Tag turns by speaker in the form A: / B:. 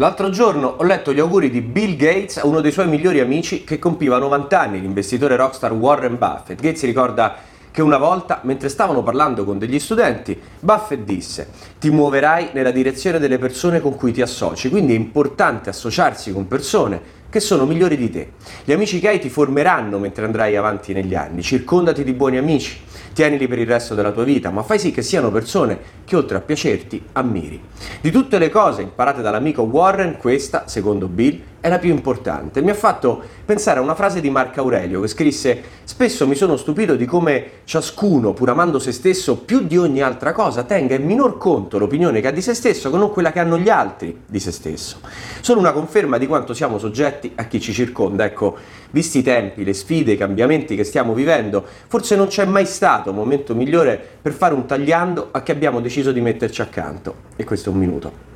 A: L'altro giorno ho letto gli auguri di Bill Gates a uno dei suoi migliori amici che compiva 90 anni, l'investitore rockstar Warren Buffett. Gates ricorda che una volta, mentre stavano parlando con degli studenti, Buffett disse ti muoverai nella direzione delle persone con cui ti associ, quindi è importante associarsi con persone che sono migliori di te. Gli amici che hai ti formeranno mentre andrai avanti negli anni, circondati di buoni amici, tienili per il resto della tua vita, ma fai sì che siano persone che oltre a piacerti ammiri. Di tutte le cose imparate dall'amico Warren, questa, secondo Bill, la più importante. Mi ha fatto pensare a una frase di Marco Aurelio che scrisse Spesso mi sono stupito di come ciascuno, pur amando se stesso più di ogni altra cosa, tenga in minor conto l'opinione che ha di se stesso che non quella che hanno gli altri di se stesso. Sono una conferma di quanto siamo soggetti a chi ci circonda. Ecco, visti i tempi, le sfide, i cambiamenti che stiamo vivendo, forse non c'è mai stato un momento migliore per fare un tagliando a chi abbiamo deciso di metterci accanto. E questo è un minuto.